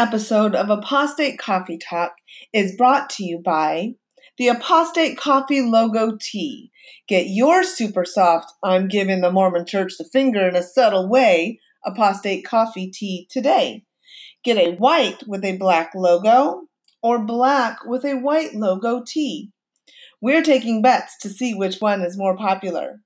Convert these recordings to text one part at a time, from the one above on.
Episode of Apostate Coffee Talk is brought to you by the Apostate Coffee Logo Tee. Get your super soft, I'm giving the Mormon Church the finger in a subtle way, Apostate Coffee Tee today. Get a white with a black logo or black with a white logo tee. We're taking bets to see which one is more popular.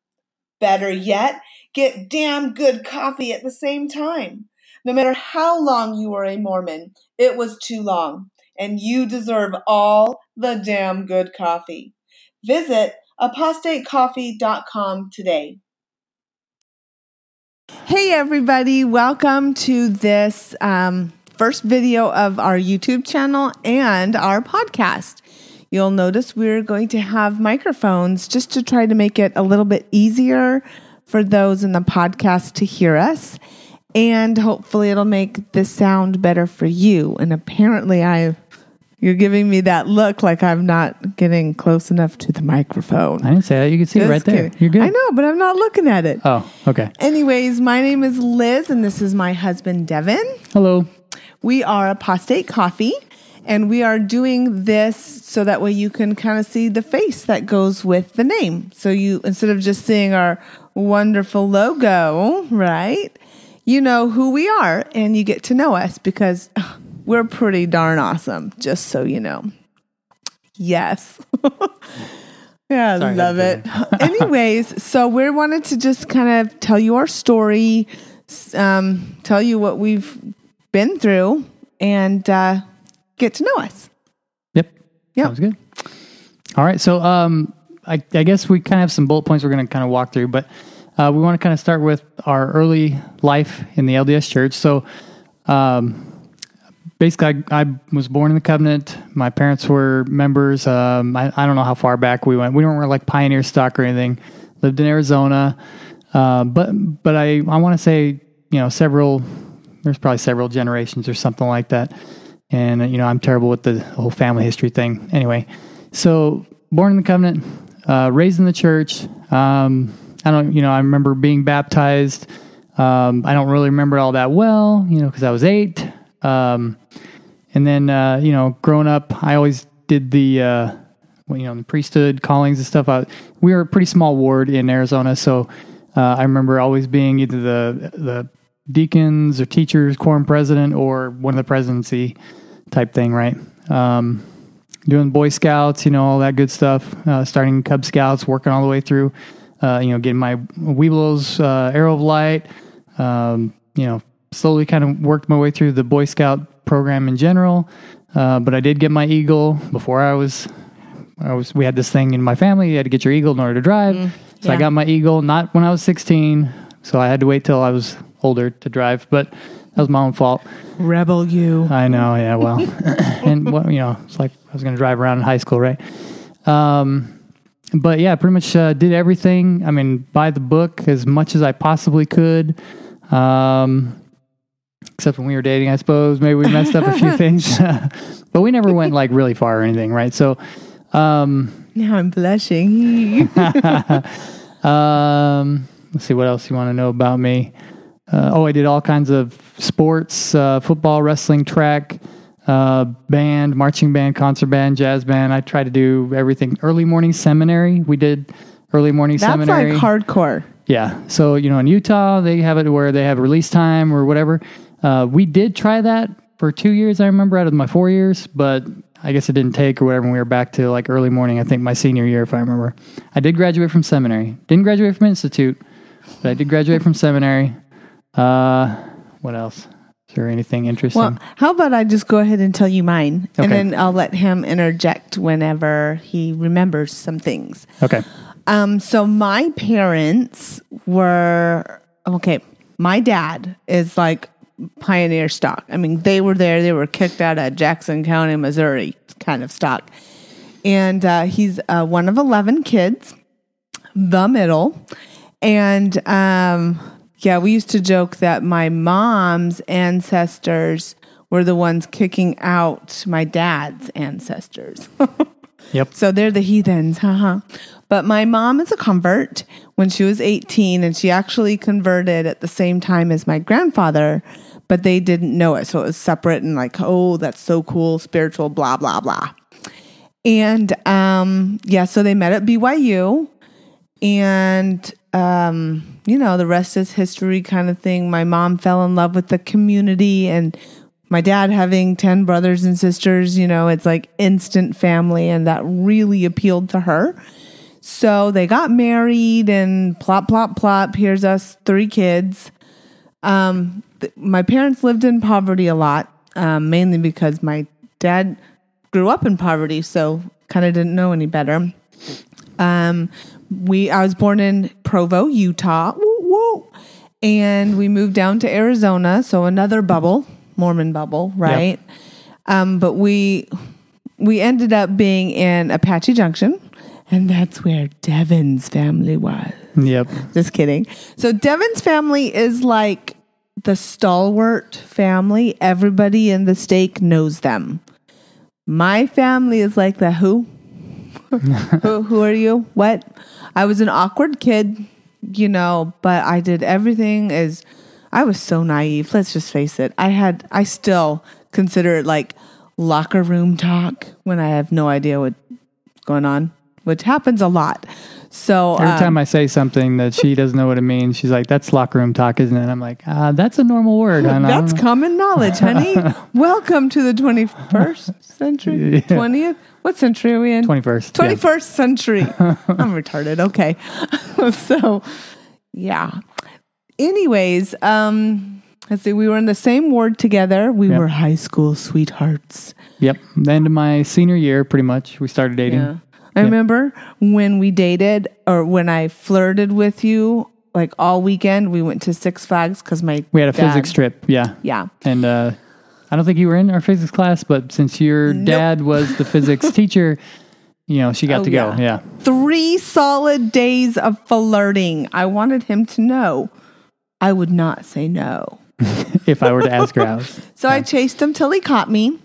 Better yet, get damn good coffee at the same time. No matter how long you were a Mormon, it was too long, and you deserve all the damn good coffee. Visit apostatecoffee.com today. Hey, everybody, welcome to this um, first video of our YouTube channel and our podcast. You'll notice we're going to have microphones just to try to make it a little bit easier for those in the podcast to hear us and hopefully it'll make the sound better for you. And apparently, I you're giving me that look like I'm not getting close enough to the microphone. I didn't say that. You can see Just it right kidding. there. You're good. I know, but I'm not looking at it. Oh, okay. Anyways, my name is Liz, and this is my husband, Devin. Hello. We are Apostate Coffee, and we are doing this so that way you can kind of see the face that goes with the name. So you, instead of just seeing our wonderful logo, right? You know who we are and you get to know us because we're pretty darn awesome, just so you know. Yes. yeah, I love it. Anyways, so we wanted to just kind of tell you our story, um, tell you what we've been through, and uh, get to know us. Yep. Yep. Sounds good. All right. So um, I, I guess we kind of have some bullet points we're going to kind of walk through, but uh, we want to kind of start with our early life in the LDS church. So, um, basically, I, I, was born in the covenant. My parents were members. Um, I, I, don't know how far back we went. We weren't like pioneer stock or anything. Lived in Arizona, uh, but but I I want to say you know several. There's probably several generations or something like that. And you know I'm terrible with the whole family history thing. Anyway, so born in the covenant, uh, raised in the church. Um, I don't, you know, I remember being baptized. Um, I don't really remember all that well, you know, because I was eight. Um, and then, uh, you know, growing up, I always did the, uh, you know, the priesthood callings and stuff. I, we were a pretty small ward in Arizona, so uh, I remember always being either the the deacons or teachers, quorum president, or one of the presidency type thing, right? Um, doing Boy Scouts, you know, all that good stuff. Uh, starting Cub Scouts, working all the way through uh, you know, getting my Webelos uh, Arrow of Light. Um, you know, slowly kind of worked my way through the Boy Scout program in general. Uh, but I did get my Eagle before I was. I was. We had this thing in my family. You had to get your Eagle in order to drive. Mm, so I got my Eagle not when I was 16. So I had to wait till I was older to drive. But that was my own fault. Rebel you. I know. Yeah. Well, and what you know, it's like I was going to drive around in high school, right? Um, but yeah, pretty much uh, did everything. I mean, by the book as much as I possibly could. Um, except when we were dating, I suppose maybe we messed up a few things, but we never went like really far or anything, right? So, um, now I'm blushing. um, let's see what else you want to know about me. Uh, oh, I did all kinds of sports, uh, football, wrestling, track uh, band, marching band, concert band, jazz band. I try to do everything. Early morning seminary. We did early morning That's seminary. That's like hardcore. Yeah. So, you know, in Utah, they have it where they have release time or whatever. Uh, we did try that for two years, I remember, out of my four years, but I guess it didn't take or whatever. And we were back to like early morning, I think my senior year, if I remember. I did graduate from seminary. Didn't graduate from institute, but I did graduate from seminary. Uh, what else? Is there anything interesting? Well, how about I just go ahead and tell you mine, okay. and then I'll let him interject whenever he remembers some things. Okay. Um. So my parents were okay. My dad is like pioneer stock. I mean, they were there. They were kicked out of Jackson County, Missouri, kind of stock. And uh, he's uh, one of eleven kids, the middle, and um yeah, we used to joke that my mom's ancestors were the ones kicking out my dad's ancestors. yep. So they're the heathens, haha. But my mom is a convert when she was 18 and she actually converted at the same time as my grandfather. but they didn't know it. So it was separate and like, oh, that's so cool, spiritual, blah, blah, blah. And um, yeah, so they met at BYU. And, um, you know, the rest is history kind of thing. My mom fell in love with the community and my dad having 10 brothers and sisters, you know, it's like instant family. And that really appealed to her. So they got married and plop, plop, plop. Here's us, three kids. Um, th- my parents lived in poverty a lot, um, mainly because my dad grew up in poverty, so kind of didn't know any better. Um, we I was born in Provo, Utah, woo, woo, and we moved down to Arizona, so another bubble, Mormon bubble, right? Um, but we we ended up being in Apache Junction, and that's where Devin's family was. Yep. Just kidding. So Devin's family is like the stalwart family. Everybody in the stake knows them. My family is like the who? who, who are you? What? I was an awkward kid, you know, but I did everything as I was so naive. Let's just face it. I had, I still consider it like locker room talk when I have no idea what's going on, which happens a lot. So Every um, time I say something that she doesn't know what it means, she's like, "That's locker room talk, isn't it?" I'm like, uh, "That's a normal word." That's common knowledge, honey. Welcome to the 21st century. Yeah. 20th? What century are we in? 21st. 21st century. I'm retarded. Okay. so, yeah. Anyways, um, let's see. We were in the same ward together. We Yep. were high school sweethearts. Yep. The end of my senior year, pretty much, we started dating. Yeah. I remember when we dated or when I flirted with you like all weekend, we went to Six Flags because my We had a dad- physics trip. Yeah. Yeah. And uh, I don't think you were in our physics class, but since your Nope. dad was the physics teacher, you know, she got Oh, to go. yeah. Yeah. three solid days of flirting. I wanted him to know I would not say no. If I were to ask her out. So I chased him till he caught me.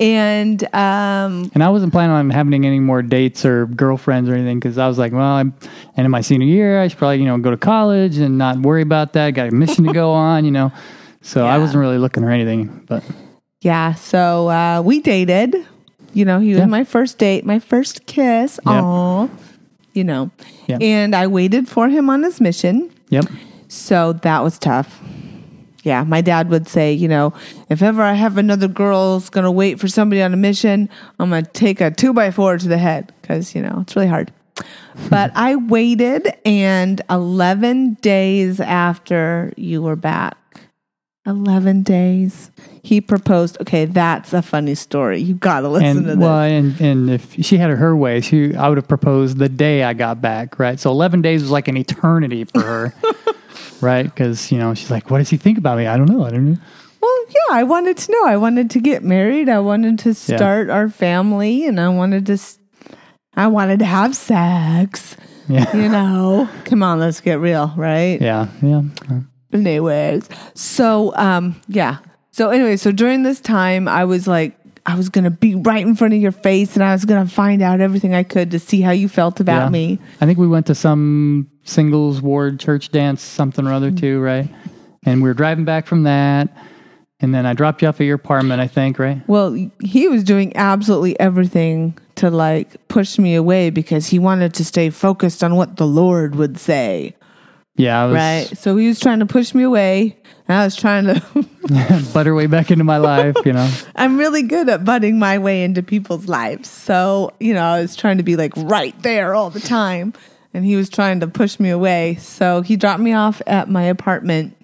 And um, And I wasn't planning on having any more dates or girlfriends or anything because I was like, well, I'm end of my senior year. I should probably, you know, go to college and not worry about that. Got a mission to go on, you know. So I wasn't really looking or anything. But yeah, so uh, we dated. You know, he was Yeah. my first date, my first kiss. Yeah. Aw. You know, Yeah. and I waited for him on his mission. yep. So that was tough. Yeah, my dad would say, you know, if ever I have another girl's gonna wait for somebody on a mission, I'm gonna take a two by four to the head because you know it's really hard. But I waited, and 11 days after you were back, 11 days, he proposed. Okay, that's a funny story. You gotta listen to And this. well, and and if she had it her way, she I would have proposed the day I got back, right? So eleven days was like an eternity for her, right? Because you know she's like, what does he think about me? I don't know. I don't know. Well, yeah, I wanted to know. I wanted to get married. I wanted to start our family, and I wanted to. I wanted to have sex. Yeah, You know, come on, let's get real, right? yeah, yeah. Anyways, so um, yeah. So anyway, so during this time, I was like, I was gonna be right in front of your face, and I was gonna find out everything I could to see how you felt about Yeah. me. I think we went to some singles ward church dance, something or other mm. too, right? And we were driving back from that, and then I dropped you off at your apartment, I think, right? Well, he was doing absolutely everything to like push me away because he wanted to stay focused on what the Lord would say. Yeah, I was Right. So he was trying to push me away. And I was trying to, butter way back into my life, you know. I'm really good at butting my way into people's lives. So, you know, I was trying to be like right there all the time. And he was trying to push me away. So he dropped me off at my apartment.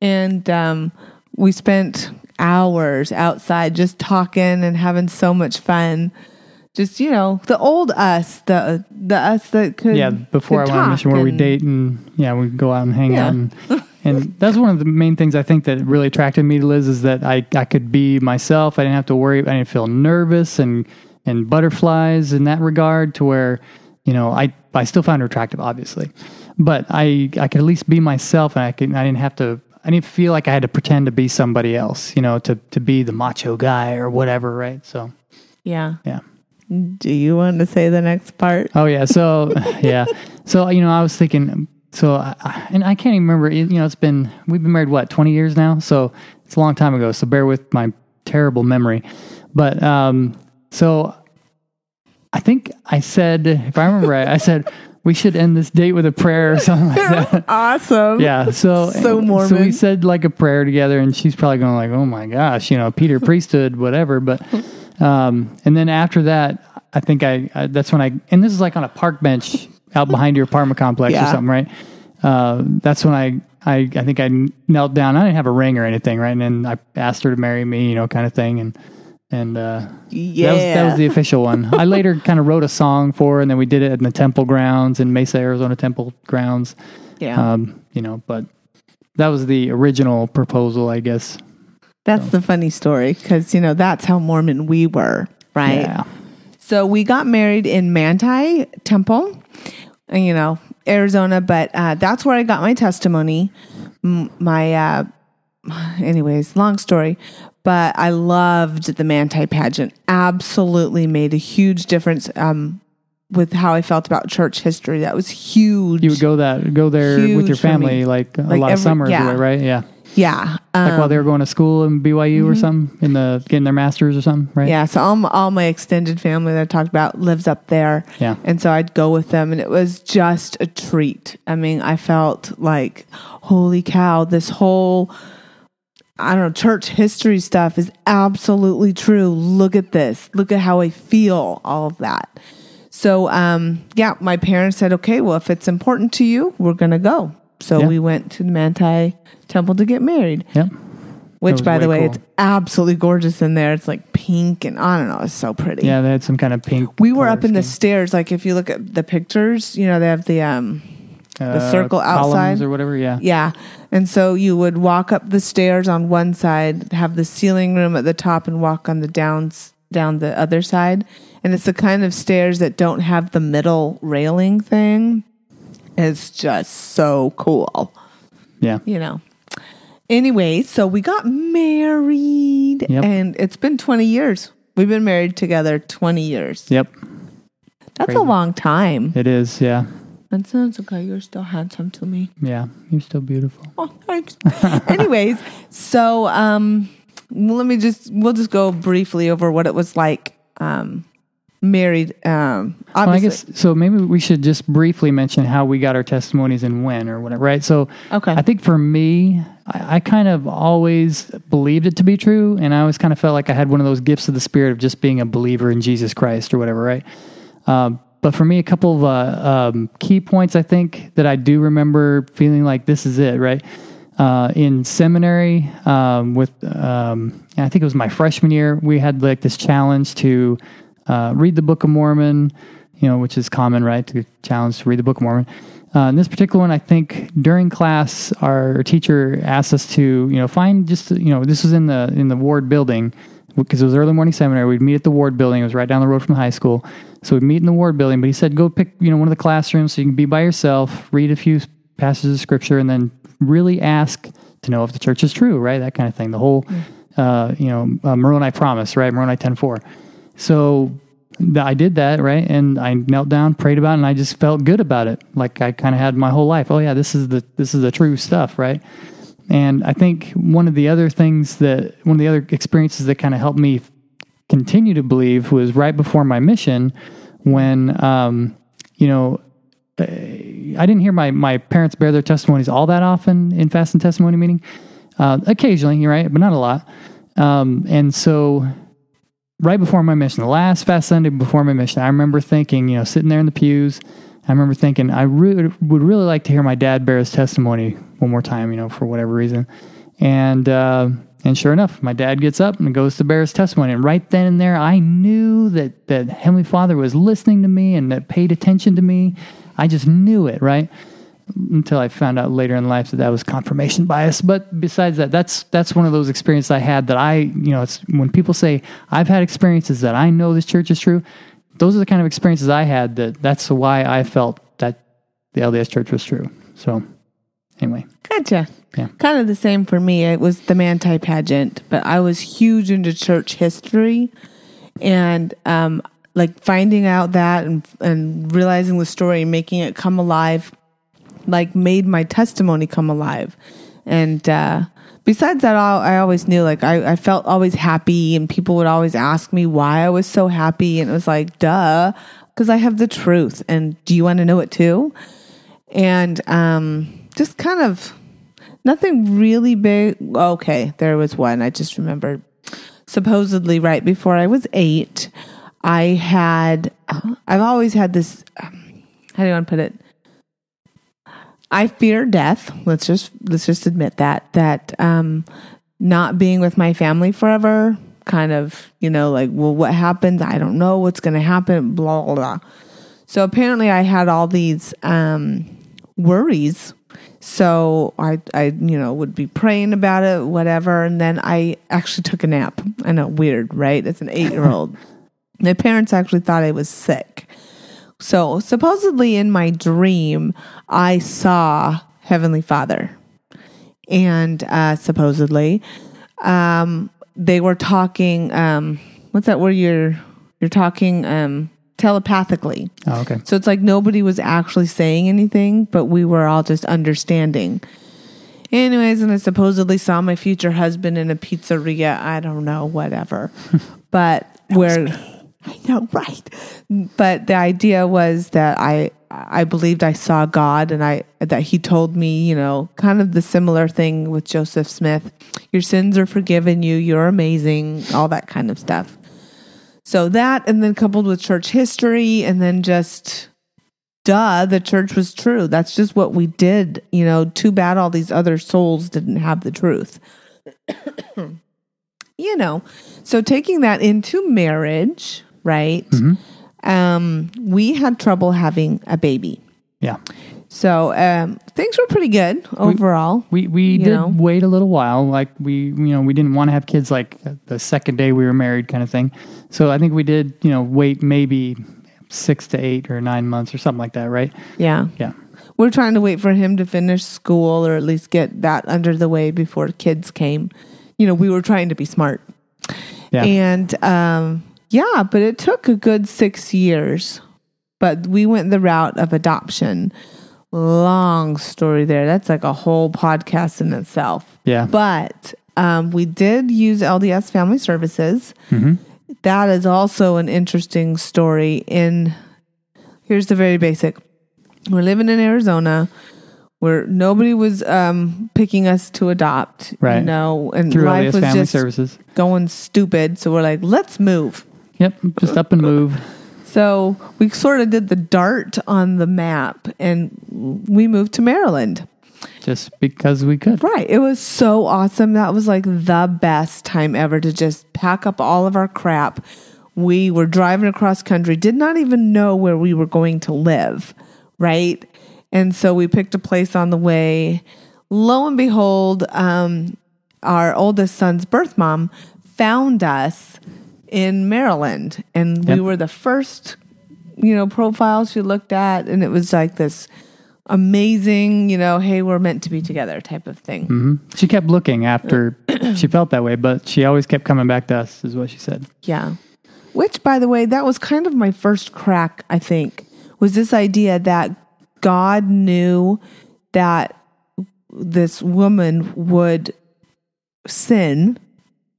And um, we spent hours outside just talking and having so much fun. Just, you know, the old us, the the us that could. Yeah, before I could went on talk mission where we date and yeah, we go out and hang Yeah. out. And, and that's one of the main things I think that really attracted me to Liz is that I, I could be myself. I didn't have to worry. I didn't feel nervous and, and butterflies in that regard to where, you know, I, I still found her attractive, obviously, but I, I could at least be myself and I could, I didn't have to, I didn't feel like I had to pretend to be somebody else, you know, to, to be the macho guy or whatever. Right. So, Yeah. yeah. Do you want to say the next part? Oh yeah, so yeah, so you know, I was thinking so I, I- and I can't even remember. You know, it's been we've been married what twenty years now, so it's a long time ago. So bear with my terrible memory. But um, so I think I said, if I remember right, I said we should end this date with a prayer or something like that. Awesome. Yeah, so So Mormon. So we said like a prayer together, and she's probably going like, "Oh my gosh, you know, Peter priesthood, whatever." But um, and then after that, I think I, I that's when I and this is like on a park bench out behind your apartment complex or something, right? Uh, that's when I, I I think I knelt down. I didn't have a ring or anything, right? And then I asked her to marry me, you know, kind of thing, and and uh, Yeah. that was that was the official one. I later kind of wrote a song for, her, and then we did it in the temple grounds in Mesa, Arizona temple grounds. yeah. Um, you know, but that was the original proposal, I guess. that's the funny story because, you know, that's how Mormon we were, right? Yeah. So we got married in Manti Temple, you know, Arizona, but uh, that's where I got my testimony. M- My, uh, anyways, long story, but I loved the Manti pageant. Absolutely made a huge difference um, with how I felt about church history. That was huge. You would go that go there with your family like a Like lot of summers yeah. right? Yeah. yeah. Like Um, while they were going to school in BYU or something, in the getting their masters or something, right? Yeah, so all my, all my extended family that I talked about lives up there. Yeah. And so I'd go with them, and it was just a treat. I mean, I felt like, holy cow, this whole, I don't know, church history stuff is absolutely true. Look at this. Look at how I feel, all of that. So, um, yeah, my parents said, okay, well, if it's important to you, we're going to go. So Yeah. we went to the Manti Temple to get married. Yep. Which, by the way cool. it's absolutely gorgeous in there. It's like pink and I don't know, it's so pretty. Yeah, they had some kind of pink. We were up in the stairs. Like if you look at the pictures, you know they have the um Uh, circle columns outside. or whatever. Yeah. yeah, and so you would walk up the stairs on one side, have the ceiling room at the top, and walk on the downs down the other side. And it's the kind of stairs that don't have the middle railing thing. It's just so cool Yeah. you know. Anyway, so we got married Yep. and it's been 20 years. We've been married together 20 years. Yep. That's crazy. a long time. It is. Yeah. That sounds okay. You're still handsome to me. Yeah. You're still beautiful. Oh, thanks. Anyways, so um let me just we'll just go briefly over what it was like um married um Well, I guess so. Maybe we should just briefly mention how we got our testimonies and when or whatever, right? So, Okay. I think for me, I, I kind of always believed it to be true, and I always kind of felt like I had one of those gifts of the Spirit of just being a believer in Jesus Christ or whatever, right? Um, but for me, a couple of uh, um, key points I think that I do remember feeling like this is it, right? Uh, in seminary, um, with um, I think it was my freshman year, we had like this challenge to uh, read the Book of Mormon, you know, which is common, right? To challenge to read the Book of Mormon. Uh, in this particular one, I think during class, our teacher asked us to, you know, find just, you know, this was in the in the ward building because it was early morning seminary. We'd meet at the ward building. It was right down the road from the high school, so we'd meet in the ward building. But he said, go pick, you know, one of the classrooms so you can be by yourself, read a few passages of scripture, and then really ask to know if the church is true, right? That kind of thing. The whole, uh, you know, uh, Moroni promise, right? Moroni ten four. So th- I did that, right? And I knelt down, prayed about it, and I just felt good about it. Like I kind of had my whole life. Oh yeah, this is the this is the true stuff, right? And I think one of the other things that one of the other experiences that kind of helped me continue to believe was right before my mission when um, you know uh, I didn't hear my my parents bear their testimonies all that often in fast and testimony meeting. Uh, occasionally, you're right, but not a lot. Um, and so right before my mission, the last fast Sunday before my mission, I remember thinking, you know, sitting there in the pews, I remember thinking, I re- would really like to hear my dad bear his testimony one more time, you know, for whatever reason. And, uh, and sure enough, my dad gets up and goes to bear his testimony. And right then and there, I knew that, that Heavenly Father was listening to me and that paid attention to me. I just knew it, right? until I found out later in life that that was confirmation bias. But besides that, that's that's one of those experiences I had that I, you know, it's when people say I've had experiences that I know this church is true. Those are the kind of experiences I had that that's why I felt that the LDS church was true. So anyway, Gotcha. Yeah. Kind of the same for me. It was the Manti pageant, but I was huge into church history and um, like finding out that and, and realizing the story and making it come alive like made my testimony come alive. And uh, besides that, I, I always knew like I, I felt always happy, and people would always ask me why I was so happy, and it was like, duh, because I have the truth. And do you want to know it too? And um, just kind of nothing really big. Okay, there was one I just remembered. Supposedly, right before I was eight, I had. I've always had this. Um, how do you want to put it? I fear death. Let's just let's just admit that that um, not being with my family forever, kind of, you know, like, well, what happens? I don't know what's going to happen. Blah blah blah. So apparently, I had all these um, worries. So I, I, you know, would be praying about it, whatever, and then I actually took a nap. I know, weird, right? As an eight-year-old, my parents actually thought I was sick. So, supposedly in my dream, I saw Heavenly Father. And uh, supposedly, um, they were talking. Um, what's that where you're you're talking um, telepathically? Oh, okay. So it's like nobody was actually saying anything, but we were all just understanding. Anyways, and I supposedly saw my future husband in a pizzeria. I don't know, whatever. but where I know, right? But the idea was that I I believed I saw God and I that he told me, you know, kind of the similar thing with Joseph Smith. Your sins are forgiven you, you're amazing, all that kind of stuff. So that and then coupled with church history and then just duh, the church was true. That's just what we did, you know, too bad all these other souls didn't have the truth. you know. So taking that into marriage, right? Um, we had trouble having a baby. Yeah. So um, things were pretty good overall. We we You did know? wait a little while. Like we you know we didn't want to have kids like the second day we were married kind of thing. So I think we did you know wait maybe six to eight or nine months or something like that, right? yeah. Yeah. We're trying to wait for him to finish school or at least get that under the way before kids came. You know, we were trying to be smart. Yeah. And um, yeah, but it took a good six years. But we went the route of adoption. Long story there. That's like a whole podcast in itself. yeah. But um, we did use LDS Family Services. That is also an interesting story. In here's the very basic: we're living in Arizona, where nobody was um, picking us to adopt. right? You know, and Through life LDS was just Services. going stupid. So we're like, let's move. Yep. Just up and move. So we sort of did the dart on the map, and we moved to Maryland. Just because we could. Right. It was so awesome. That was like the best time ever to just pack up all of our crap. We were driving across country, did not even know where we were going to live. Right. And so we picked a place on the way. Lo and behold, um, our oldest son's birth mom found us in Maryland. And we were the first, you know, profile she looked at. And it was like this amazing, you know, hey, we're meant to be together type of thing. Mm-hmm. She kept looking after she felt that way, but she always kept coming back to us, is what she said. Yeah. Which, by the way, that was kind of my first crack, I think, was this idea that God knew that this woman would sin,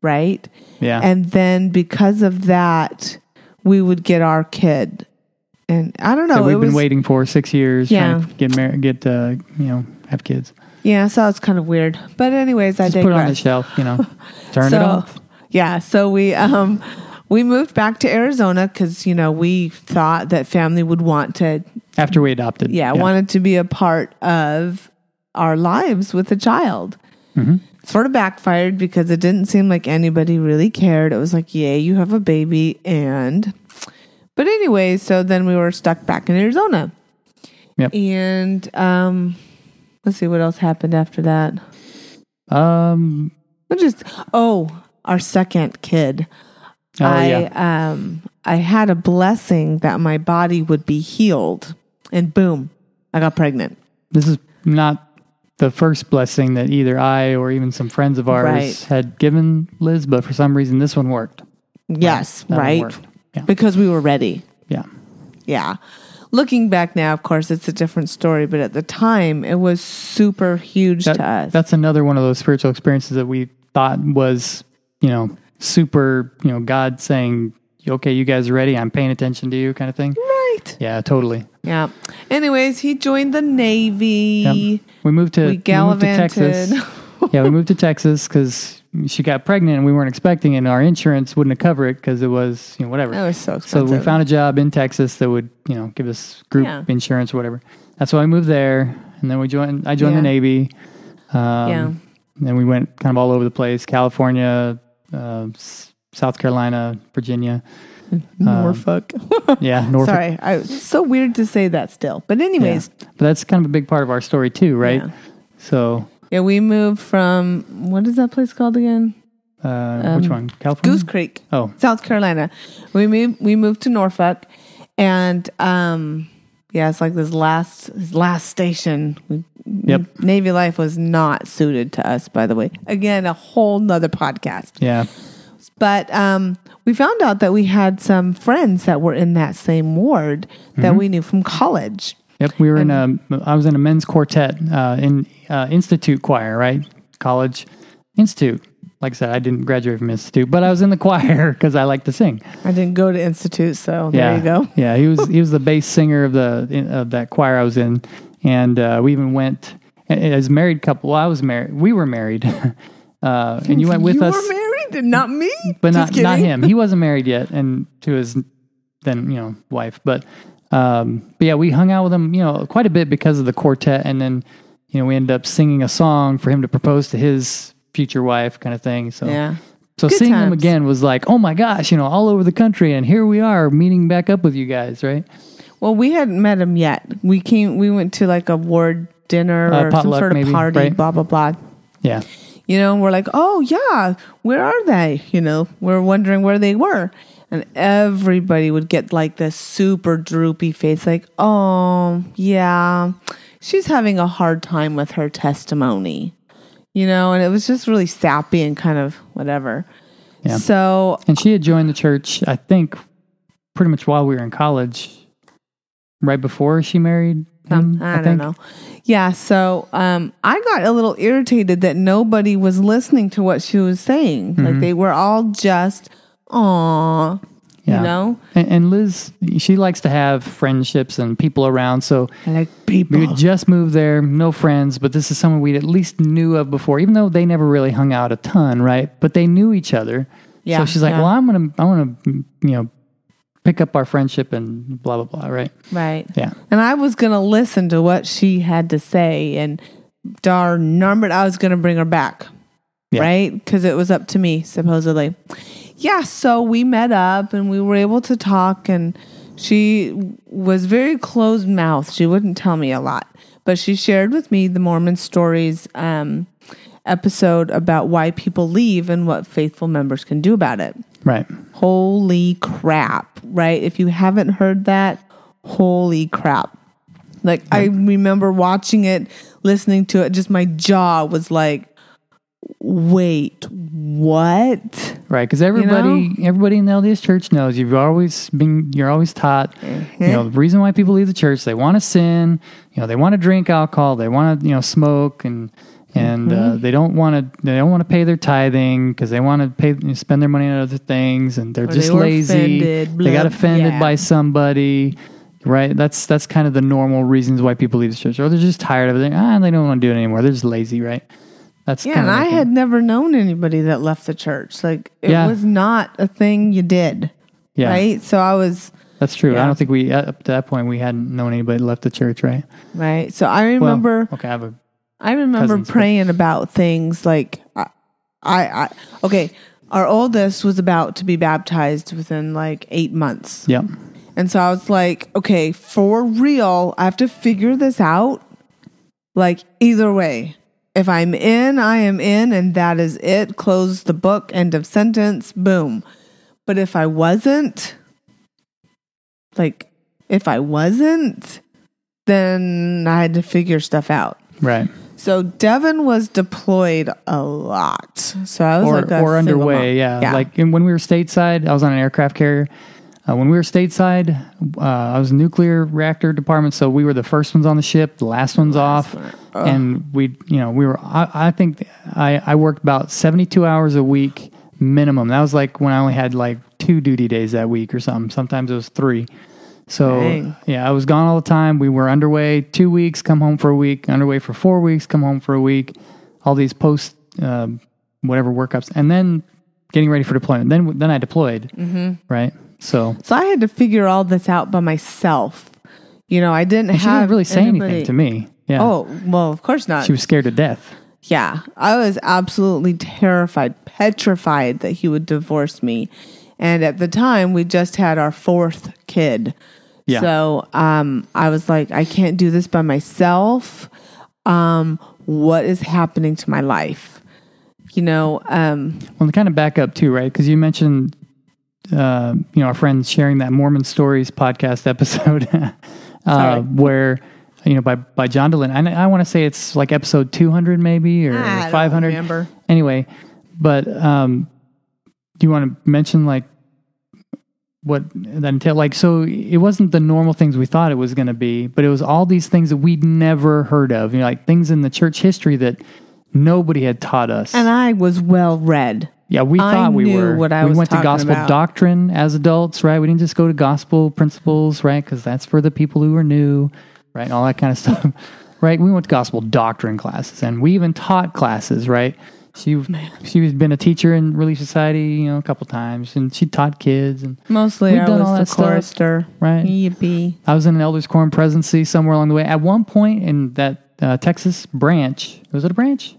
right? Yeah. And then because of that, we would get our kid. And I don't know. that we've been was, waiting for six years Yeah. trying to get married, get uh, you know, have kids. Yeah, so it's kind of weird. But anyways, I Just digress. put it on the shelf, you know, turn so, it off. Yeah, so we um we moved back to Arizona because you know we thought that family would want to After we adopted. yeah, wanted to be a part of our lives with a child. Sort of backfired because it didn't seem like anybody really cared. It was like, yay, you have a baby, and but anyway, so then we were stuck back in Arizona, Yep. and um, let's see what else happened after that. Um, But just oh, our second kid. oh, I yeah. um I had a blessing that my body would be healed, and boom, I got pregnant. This is not the first blessing that either I or even some friends of ours Right. had given Liz, but for some reason this one worked. Yes, one right. worked. Yeah. Because we were ready. Yeah. Yeah. looking back now, of course, it's a different story, but at the time, it was super huge That- to us. That's another one of those spiritual experiences that we thought was, you know, super, you know, God saying, okay, you guys are ready? I'm paying attention to you kind of thing. right. Yeah, totally. Yeah. Anyways, he joined the Navy. Yep. We moved to, We we moved to. Texas. yeah, we moved to Texas because she got pregnant and we weren't expecting it. And our insurance wouldn't have covered it because it was, you know, whatever. That was so So we found a job in Texas that would, you know, give us group Yeah. insurance or whatever. That's why I moved there, and then we joined. I joined Yeah. the Navy. Um, Yeah. And then we went kind of all over the place: California, uh, S- South Carolina, Virginia. Norfolk. Yeah, Norfolk. Sorry, I, it's so weird to say that still. But Yeah. anyways, But that's kind of a big part of our story too, right? Yeah. So, yeah, we moved from what is that place called again? uh, which Um, one? California. Goose Creek. Oh, South Carolina. We moved we moved to Norfolk and um yeah, it's like this last this last station. We- Yep. Navy life was not suited to us, by the way. Again, a whole nother podcast. yeah. But um we found out that we had some friends that were in that same ward Mm-hmm. that we knew from college. Yep, we were in a. I was in a men's quartet uh, in uh, institute choir, right? College institute. Like I said, I didn't graduate from institute, but I was in the choir because I like to sing. I didn't go to institute, so there you go. Yeah, he was he was the bass singer of the of that choir I was in, and uh, we even went as married couple. Well, I was married. We were married, uh, and you went with you us, and not me? but not not him. He wasn't married yet, and to his then you know wife. But um, but yeah, we hung out with him, you know, quite a bit because of the quartet, and then you know we ended up singing a song for him to propose to his future wife, kind of thing. So Yeah. so Good seeing him again was like, oh my gosh, you know, all over the country, and here we are meeting back up with you guys, right? Well, we hadn't met him yet. We came. We went to like a ward dinner Uh, or some sort of maybe, party. right? Blah blah blah. Yeah, You know, we're like, oh yeah, where are they? You know, we're wondering where they were, and everybody would get like this super droopy face, like, oh yeah, she's having a hard time with her testimony. You know, and it was just really sappy and kind of whatever. Yeah. So and she had joined the church, I think, pretty much while we were in college, right before she married. Um, him, I, don't think. know. Yeah, so um, I got a little irritated that nobody was listening to what she was saying. Like they were all just, "Aw," Yeah. you know. And, and Liz, she likes to have friendships and people around. So I like people. we just moved there, no friends, but this is someone we at least knew of before, even though they never really hung out a ton, right? But they knew each other. Yeah, so she's like, yeah. well, I'm gonna, I want to, you know, pick up our friendship and blah blah blah, right? right. Yeah, And I was gonna listen to what she had to say, and darn numbered, I was gonna bring her back, Yeah. right? Because it was up to me, supposedly. Yeah. So we met up, and we were able to talk, and she was very closed mouthed. She wouldn't tell me a lot, but she shared with me the Mormon stories um, episode about why people leave and what faithful members can do about it. Right. Holy crap, right? If you haven't heard that, holy crap. Like I remember watching it, listening to it, just my jaw was like, wait, what? Right, because everybody, everybody in the LDS Church knows you've always been, you're always taught, Mm-hmm. you know, the reason why people leave the church, they want to sin, you know, they want to drink alcohol, they want to, you know, smoke, and and uh, Mm-hmm. they don't want to, they don't want to pay their tithing because they want to pay, you know, spend their money on other things, and they're Or just they lazy. offended, they got offended yeah. by somebody. Right, that's that's kind of the normal reasons why people leave the church, or they're just tired of it. Ah, they don't want to do it anymore. They're just lazy, right? That's Yeah, and I had never known anybody that left the church. Like it Yeah. was not a thing you did. yeah, Right? So I was That's true. I don't think we up to that point we hadn't known anybody left the church, right? right. So I Well, remember okay, I have a I remember cousins, but- praying about things like I, I, I okay. Our oldest was about to be baptized within like eight months, yeah, and so I was like, okay, for real, I have to figure this out. Like either way, if I'm in, I am in, and that is it. Close the book. End of sentence. Boom. But if I wasn't, like, if I wasn't, then I had to figure stuff out. right. So Devin was deployed a lot. So I was Or like or underway, mom. yeah. Like when we were stateside, I was on an aircraft carrier. Uh, when we were stateside, uh, I was nuclear reactor department, so we were the first ones on the ship, the last ones off, and we, you know, we were. I, I think I, I worked about seventy-two hours a week minimum. That was like when I only had like two duty days that week or something. Sometimes it was three. So Dang. yeah, I was gone all the time. We were underway two weeks, come home for a week, underway for four weeks, come home for a week. All these post uh, whatever workups, and then getting ready for deployment. Then then I deployed, mm-hmm. right? So So I had to figure all this out by myself. You know, I didn't she have didn't really say anybody- anything to me. Yeah, Oh, well, of course not. she was scared to death. Yeah, I was absolutely terrified, petrified that he would divorce me. And at the time, we just had our fourth kid. Yeah. So um, I was like, I can't do this by myself. Um, what is happening to my life? You know, um, Well, to kind of back up too, right? Because you mentioned, uh, you know, our friends sharing that Mormon Stories podcast episode, uh, where you know by by John Dehlin. I, I want to say it's like episode two hundred, maybe or I don't five hundred. remember. Anyway, but um, do you want to mention like what that entailed? Like, so it wasn't the normal things we thought it was going to be, but it was all these things that we'd never heard of. You know, like things in the church history that nobody had taught us. and I was well read. Yeah, we I thought we were. what I we was went to gospel about. doctrine as adults, right? We didn't just go to gospel principles, right? Because that's for the people who are new, right? And all that kind of stuff, right? We went to gospel doctrine classes, and we even taught classes, right? She she's been a teacher in Relief Society, you know, a couple times, and she taught kids. And Mostly, I done all was that the stuff, chorister. right? Yippee. I was in an elders quorum presidency somewhere along the way. At one point in that uh, Texas branch, was it a branch?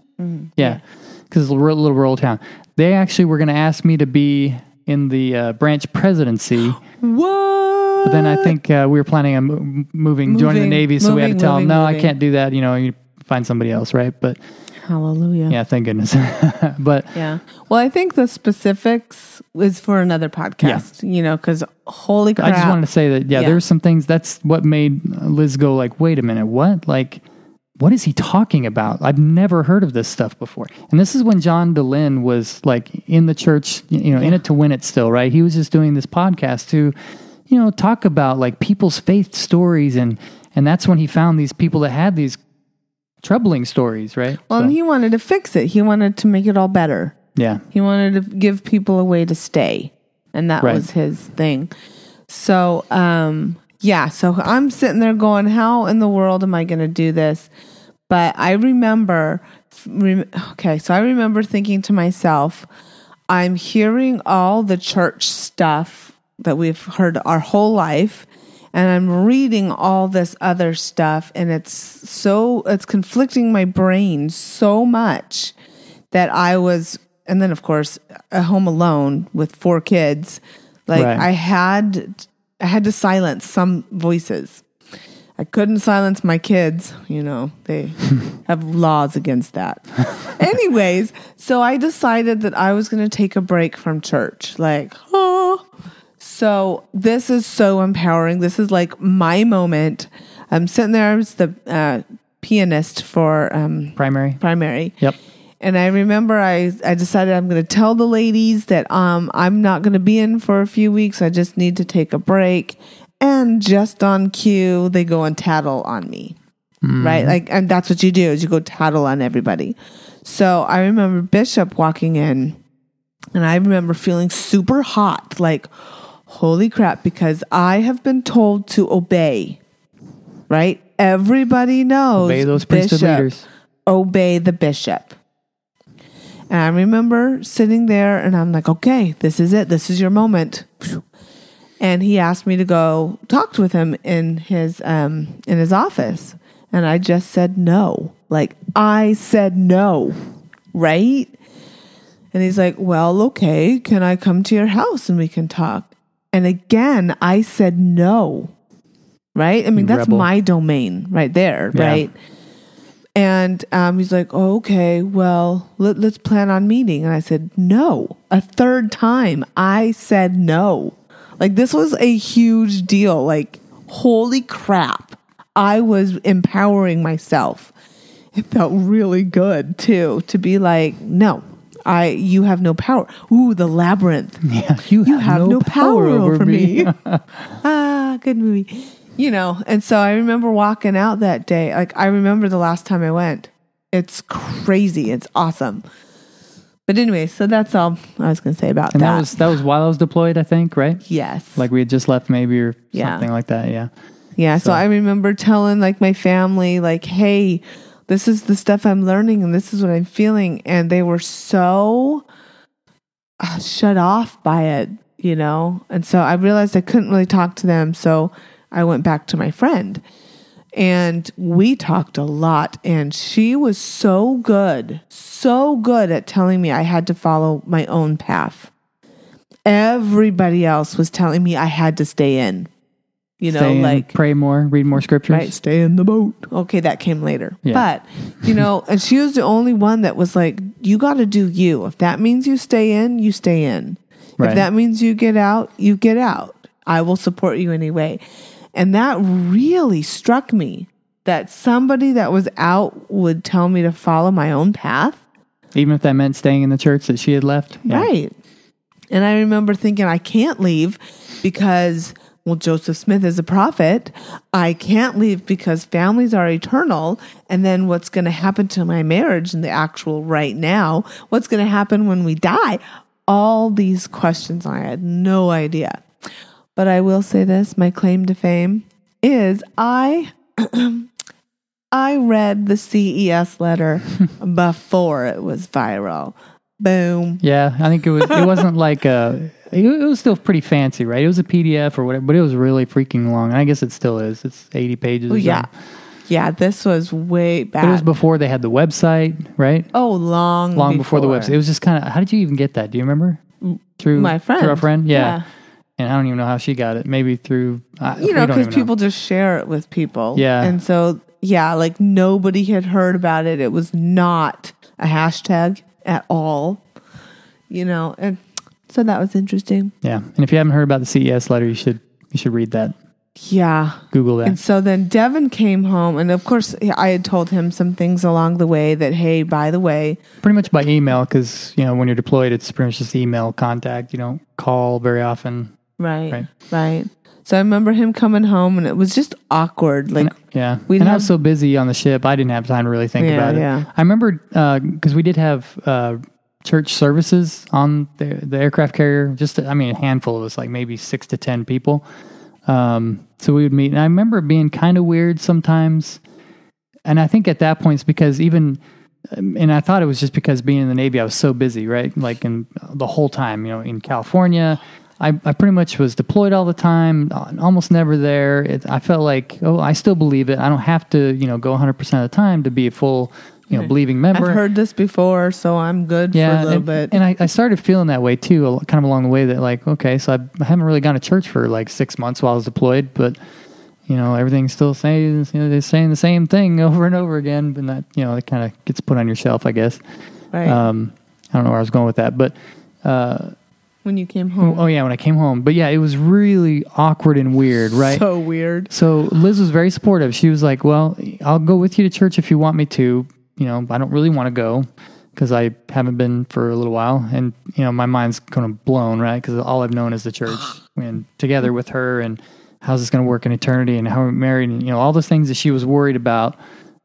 Yeah, because it's a little, little rural town. They actually were going to ask me to be in the uh, branch presidency. What? But then I think uh, we were planning on mo- moving, joining the Navy, so we had to moving, tell them, moving, no, I can't do that. You know, you find somebody else, right? But Hallelujah. yeah, thank goodness. but Yeah. Well, I think the specifics is for another podcast, you know, because holy crap. I just wanted to say that, yeah, Yeah. there's some things that's what made Liz go like, wait a minute, what? Like, what is he talking about? I've never heard of this stuff before. And this is when John Dehlin was like in the church, you know, in it to win it still, right? He was just doing this podcast to, you know, talk about like people's faith stories and and that's when he found these people that had these troubling stories, right? well, So, and he wanted to fix it. He wanted to make it all better. yeah. He wanted to give people a way to stay. And that Right. was his thing. So, um, yeah, so I'm sitting there going, how in the world am I going to do this? But I remember, rem- okay, so I remember thinking to myself, I'm hearing all the church stuff that we've heard our whole life, and I'm reading all this other stuff, and it's so, it's conflicting my brain so much that I was, and then of course, at home alone with four kids, like Right. I had, I had to silence some voices. I couldn't silence my kids. You know, they have laws against that. Anyways, so I decided that I was going to take a break from church. Like, oh. So this is so empowering. This is like my moment. I'm sitting there. I was the uh, pianist for um, Primary. primary. Yep. And I remember I, I decided I'm going to tell the ladies that um, I'm not going to be in for a few weeks. I just need to take a break. And just on cue, they go and tattle on me. Right? Like, and that's what you do is you go tattle on everybody. So I remember Bishop walking in and I remember feeling super hot. Like, holy crap, because I have been told to obey. Right? Everybody knows Obey those priesthood Bishop leaders. obey the bishop. And I remember sitting there and I'm like, okay, this is it. This is your moment. And he asked me to go talk with him in his um in his office. And I just said no. Like I said no. Right? And he's like, "Well, okay, can I come to your house and we can talk?" And again, I said no. Right? I mean, You that's rebel. my domain right there, Yeah. right? And um, he's like, oh, okay, well, let, let's plan on meeting. And I said, no. A third time, I said no. Like, this was a huge deal. Like, holy crap. I was empowering myself. It felt really good, too, to be like, no, I you have no power. Ooh, the labyrinth. Yeah, you, You have no, power, over me. ah, good movie. You know, and so I remember walking out that day. Like I remember the last time I went. It's crazy. It's awesome. But anyway, so that's all I was going to say about and that. that was that was while I was deployed, I think, right? yes. Like we had just left, maybe or Yeah. something like that. Yeah. Yeah, so, So- I remember telling like my family, like, hey, this is the stuff I'm learning and this is what I'm feeling. And they were so uh, shut off by it, you know? And so I realized I couldn't really talk to them. So I went back to my friend and we talked a lot. And she was so good, so good at telling me I had to follow my own path. Everybody else was telling me I had to stay in. You know, Stay in, like pray more, read more scriptures. Right, stay in the boat. Okay, that came later. Yeah. But, you know, and she was the only one that was like, you got to do you. If that means you stay in, you stay in. Right. If that means you get out, you get out. I will support you anyway. And that really struck me that somebody that was out would tell me to follow my own path. Even if that meant staying in the church that she had left. Yeah. Right. And I remember thinking, I can't leave because, well, Joseph Smith is a prophet. I can't leave because families are eternal. And then what's going to happen to my marriage in the actual right now? What's going to happen when we die? All these questions, I had no idea. But I will say this my claim to fame is I. I read the CES letter before it was viral. Boom. Yeah, I think it was. It wasn't like a. It it was still pretty fancy, right? It was a PDF or whatever, but it was really freaking long. And I guess it still is. It's eighty pages. Oh, yeah. Yeah, this was way back. but it was before they had the website, right? oh, long, Long before, the website. It was just kind of. How did you even get that? Do you remember? Through My friend. Through a friend, yeah. Yeah. And I don't even know how she got it. Maybe through. I, You know, because people just share it with people. Yeah. And so, yeah, like nobody had heard about it. It was not a hashtag at all. You know, and so that was interesting. Yeah, and if you haven't heard about the CES letter, you should you should read that. Yeah. Google that. And so then Devin came home, and of course, I had told him some things along the way that, hey, by the way, pretty much by email because you know when you're deployed, it's pretty much just email contact. You don't call very often. right, Right. right. So I remember him coming home, and it was just awkward. Like, Yeah, We'd and I was so busy on the ship, I didn't have time to really think Yeah, about it. yeah. I remember because we did have uh, church services on the, the aircraft carrier. Just I mean, a handful of us, like maybe six to ten people. Um, so we would meet, and I remember being kind of weird sometimes. And I think at that point, it's because even, um, and I thought it was just because being in the Navy, I was so busy, right? Like in the whole time, you know, in California, I, I pretty much was deployed all the time, uh, almost never there. It, I felt like, oh, I still believe it. I don't have to, you know, go 100% of the time to be a full, you know, believing member. I've heard this before, so I'm good for a little and, bit. And I, I started feeling that way too, kind of along the way that like, okay, so I, I haven't really gone to church for like six months while I was deployed, but you know, everything's still saying, you know, they're saying the same thing over and over again, and that, you know, it kind of gets put on your shelf, I guess. right. Um, I don't know where I was going with that, but, uh, when you came home. oh yeah, when I came home, but yeah, it was really awkward and weird, right? So weird. So Liz was very supportive. She was like, "Well, I'll go with you to church if you want me to. You know, I don't really want to go because I haven't been for a little while, and you know, my mind's kind of blown, right? Because all I've known is the church, and together with her, and how's this going to work in eternity, and how we're married, and you know, all those things that she was worried about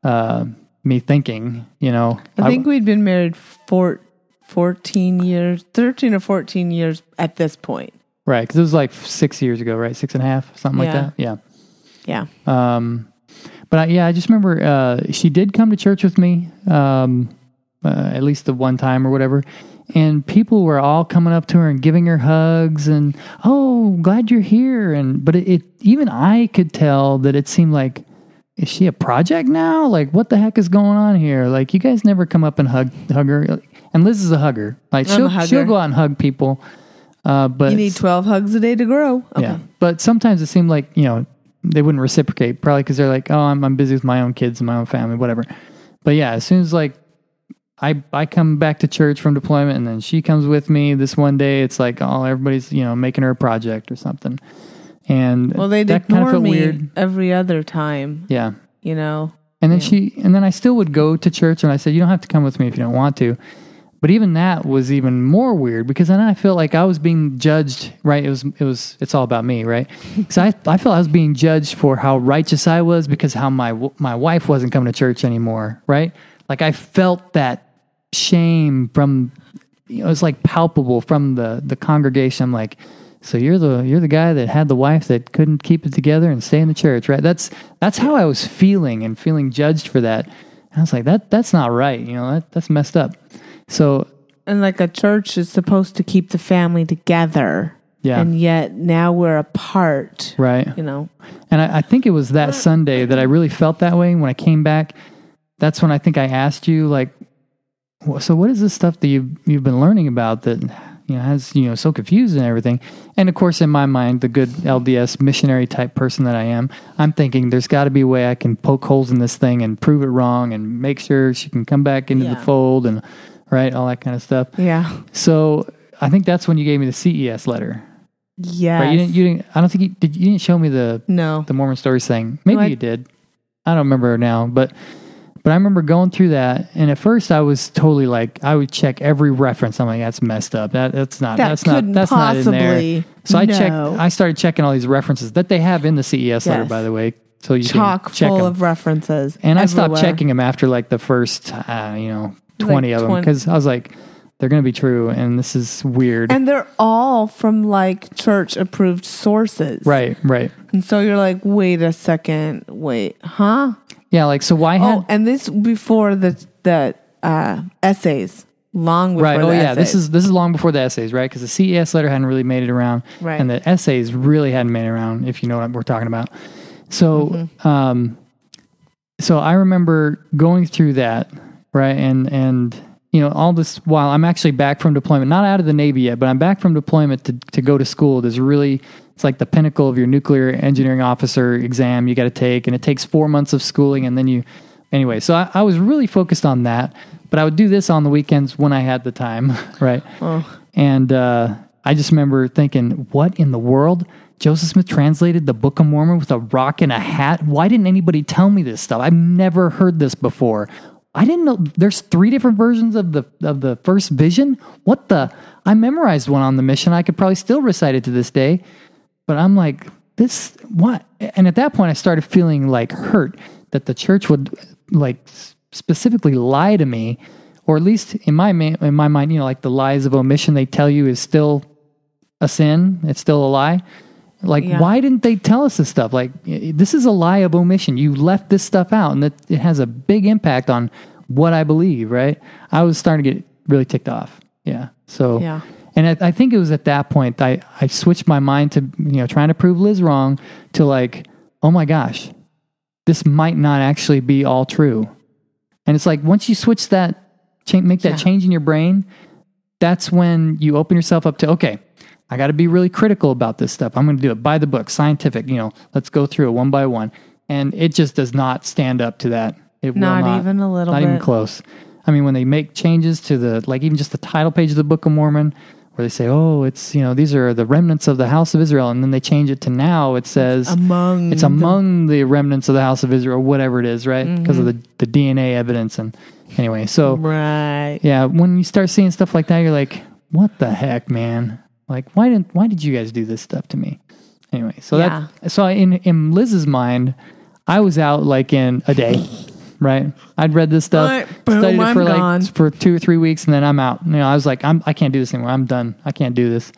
uh, me thinking. You know, I think we'd been married for 14 years, 13 or 14 years at this point. right because it was like six years ago, right? Six and a half, something like that. Yeah. Yeah. Um, but I, yeah, I just remember uh, she did come to church with me, um, uh, at least the one time or whatever. And people were all coming up to her and giving her hugs and oh, glad you're here. And but it, it even I could tell that it seemed like is she a project now? Like what the heck is going on here? Like you guys never come up and hug hug her. And Liz is a hugger. Like I'm she'll hugger. she'll go out and hug people. Uh, but You need 12 hugs a day to grow. Okay. yeah. But sometimes it seemed like, you know, they wouldn't reciprocate, probably because they're like, oh, I'm, I'm busy with my own kids and my own family, whatever. But yeah, as soon as like I, I come back to church from deployment and then she comes with me this one day, it's like, oh, everybody's, you know, making her a project or something. And Well, they'd that kind of ignore felt me weird. every other time, Yeah. you know. And then she, and then I still would go to church and I said, you don't have to come with me if you don't want to. But even that was even more weird because then I felt like I was being judged. Right? It was. It was. It's all about me, right? Because I, I felt I was being judged for how righteous I was because how my my wife wasn't coming to church anymore. Right? Like I felt that shame from. You know, it was like palpable from the the congregation. I'm like, so you're the you're the guy that had the wife that couldn't keep it together and stay in the church, right? That's that's how I was feeling and feeling judged for that. And I was like, that that's not right. You know, that that's messed up. So And like a church is supposed to keep the family together. Yeah. And yet now we're apart. right, You know. and I, I think it was that Sunday that I really felt that way. When I came back, that's when I think I asked you, like, so what is this stuff that you you've been learning about that you know has you know so confused and everything? And of course, in my mind, the good LDS missionary type person that I am, I'm thinking there's got to be a way I can poke holes in this thing and prove it wrong and make sure she can come back into the fold and right all that kind of stuff. Yeah. So I think that's when you gave me the CES letter. Yeah. Right? You didn't. You didn't. I don't think you did. You didn't show me the no. the Mormon Stories thing. Maybe No, I- you did. I don't remember now, but but I remember going through that, and at first I was totally like, I would check every reference. I'm like, that's messed up. That that's not. That that's not. That's not in there. So I no. checked. I started checking all these references that they have in the CES letter, by the way. So you Chock can check full them. of references. and I stopped checking them after like the first, uh, you know, Like twenty of them because I was like, they're going to be true, and this is weird. And they're all from like church approved sources. right. Right. And so you're like, wait a second, wait, huh? Yeah. Like so. Why had Oh, and this before the the uh, essays, long before right oh yeah this is this is long before the essays right because the ces letter hadn't really made it around Right. and the essays really hadn't made it around if you know what we're talking about so Mm-hmm. um so i remember going through that right? And and you know all this while i'm actually back from deployment not out of the navy yet but i'm back from deployment to, to go to school. There's really it's like the pinnacle of your nuclear engineering officer exam you got to take and it takes four months of schooling and then you anyway. So I, I was really focused on that but i would do this on the weekends when i had the time right? And uh, i just remember thinking what in the world? Joseph smith translated the book of mormon with a rock and a hat. Why didn't anybody tell me this stuff? I've never heard this before I didn't know there's three different versions of the of the first vision. What the? I memorized one on the mission. I could probably still recite it to this day. But I'm like, this what? And at that point, I started feeling like hurt that the church would like specifically lie to me, or at least in my in my mind, you know, like the lies of omission they tell you is still a sin. It's still a lie. Like, Yeah. why didn't they tell us this stuff? Like, this is a lie of omission. You left this stuff out, and that it has a big impact on what I believe. Right? I was starting to get really ticked off. Yeah. So Yeah. and I, I think it was at that point I, I switched my mind to you know trying to prove Liz wrong to like oh my gosh this might not actually be all true and it's like once you switch that change make that Yeah. change in your brain that's when you open yourself up to okay I got to be really critical about this stuff I'm going to do it by the book scientific you know let's go through it one by one and it just does not stand up to that it will Not not even a little not even close I mean when they make changes to the like even just the title page of the Book of Mormon where they say, "Oh, it's you know these are the remnants of the house of Israel," and then they change it to now it says among it's among the remnants of the house of Israel, whatever it is, right? Mm-hmm. Because of the the DNA evidence and anyway. So right. yeah, when you start seeing stuff like that, you're like, "What the heck, man? Like, why didn't why did you guys do this stuff to me?" Anyway, so Yeah. that so in in Liz's mind, I was out like in a day. Right, I'd read this stuff, Right, boom, studied it I'm for like gone. for two or three weeks, and then I'm out. You know, I was like, I'm, I can't do this anymore. I'm done. I can't do this.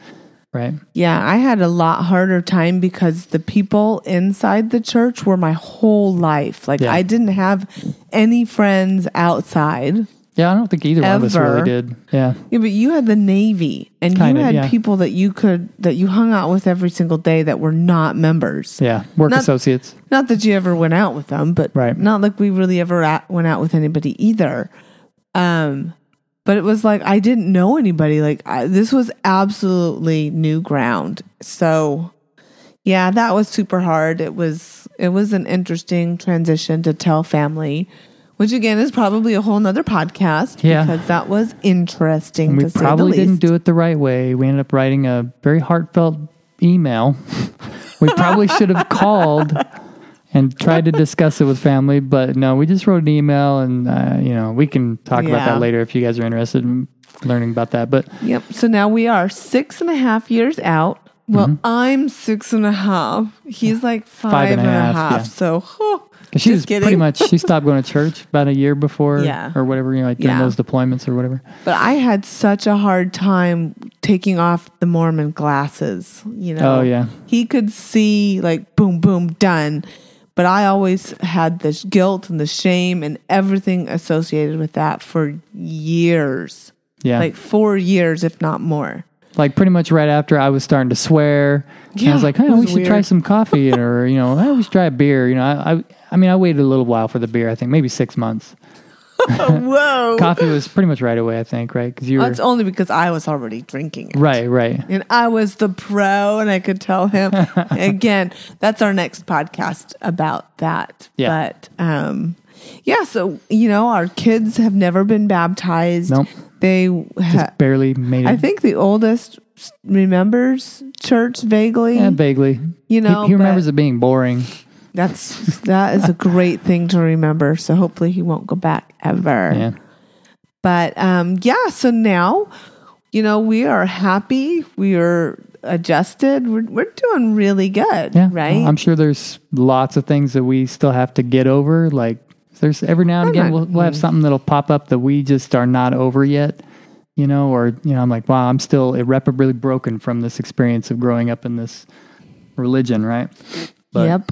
Right. Yeah, I had a lot harder time because the people inside the church were my whole life. Like Yeah. I didn't have any friends outside. Yeah, I don't think either one of us Ever. really did. Yeah. Yeah, but you had the Navy and Kinda, you had yeah. people that you could that you hung out with every single day that were not members. Yeah. Work Not- associates. Not that you ever went out with them, but Right. not like we really ever at, went out with anybody either. Um, but it was like I didn't know anybody. Like I, this was absolutely new ground. So, yeah, that was super hard. It was it was an interesting transition to tell family, which again is probably a whole nother podcast. Yeah. because that was interesting. We to say probably didn't do it the right way. We ended up writing a very heartfelt email. we probably should have called and tried to discuss it with family, but no, we just wrote an email and, uh, you know, we can talk about that later if you guys are interested. In learning about that. But Yep. So now we are six and a half years out. Well, Mm-hmm. I'm six and a half. He's like five and a half. yeah. So, huh, 'cause she just was kidding. pretty much she stopped going to church about a year before, Yeah. or whatever, you know, like during Yeah. those deployments or whatever. But I had such a hard time taking off the Mormon glasses. You know. Oh, yeah. He could see like boom, boom, done. But I always had the guilt and the shame and everything associated with that for years, Yeah, like four years, if not more. like pretty much right after I was starting to swear. and I was like, hey, was we should try some coffee or, you know, we should try a beer. You know, I, I, I mean, I waited a little while for the beer, I think maybe six months. Whoa. Coffee was pretty much right away, I think, right? Because you were, That's only because I was already drinking it. right, right. And I was the pro, and I could tell him. Again, that's our next podcast about that. Yeah. But um, yeah, so, you know, our kids have never been baptized. Nope. They, ha- Just barely made it. I think the oldest remembers church vaguely. yeah, vaguely. You He- know, he, remembers but- it being boring. That's that is a great thing to remember. So hopefully he won't go back ever. Yeah. But um, yeah, so now, you know, we are happy. We are adjusted. We're we're doing really good, Yeah. right? I'm sure there's lots of things that we still have to get over. Like there's every now and I'm again not- we'll, we'll have something that'll pop up that we just are not over yet. You know, or you know, I'm like, wow, I'm still irreparably broken from this experience of growing up in this religion, right? But yep.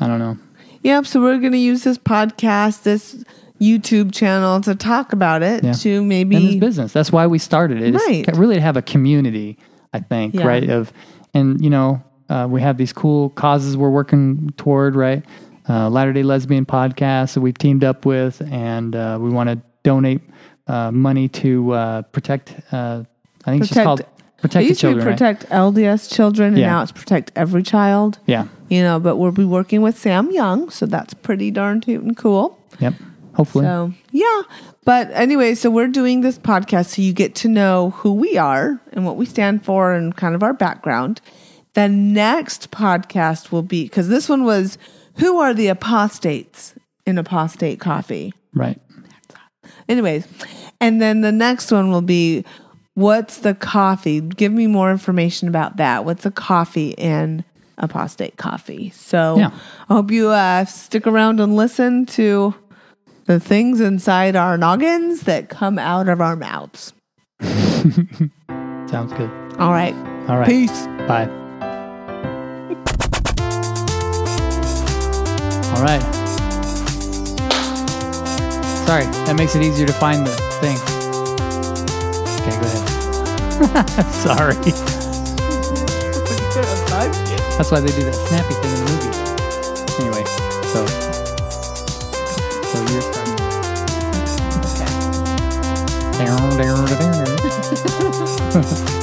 I don't know. Yep. So we're going to use this podcast, this YouTube channel to talk about it Yeah. to maybe. business. That's why we started it. It's Right. ca- really to have a community, I think, Yeah. right? Of and you know, uh, we have these cool causes we're working toward, right? Uh, Latter Day Lesbian podcast that we've teamed up with, and uh, we want to donate uh, money to uh, protect. Uh, I think it's just Protect- called It protect the used to be children. right? protect LDS children, and Yeah. now it's protect every child. Yeah. You know, but we'll be working with Sam Young, so that's pretty darn toot and cool. Yep. Hopefully. So yeah, but anyway, so we're doing this podcast so you get to know who we are and what we stand for and kind of our background. The next podcast will be because this one was who are the apostates in apostate coffee. right. Anyways, and then the next one will be what's the coffee? Give me more information about that. What's a coffee in apostate coffee? So Yeah. I hope you uh, stick around and listen to the things inside our noggins that come out of our mouths. Sounds good. All right. All right. Peace. Bye. All right. Sorry, that makes it easier to find the thing. Okay, go ahead. Sorry. That's why they do that snappy thing in the movie. Anyway, so so you're starting. Okay.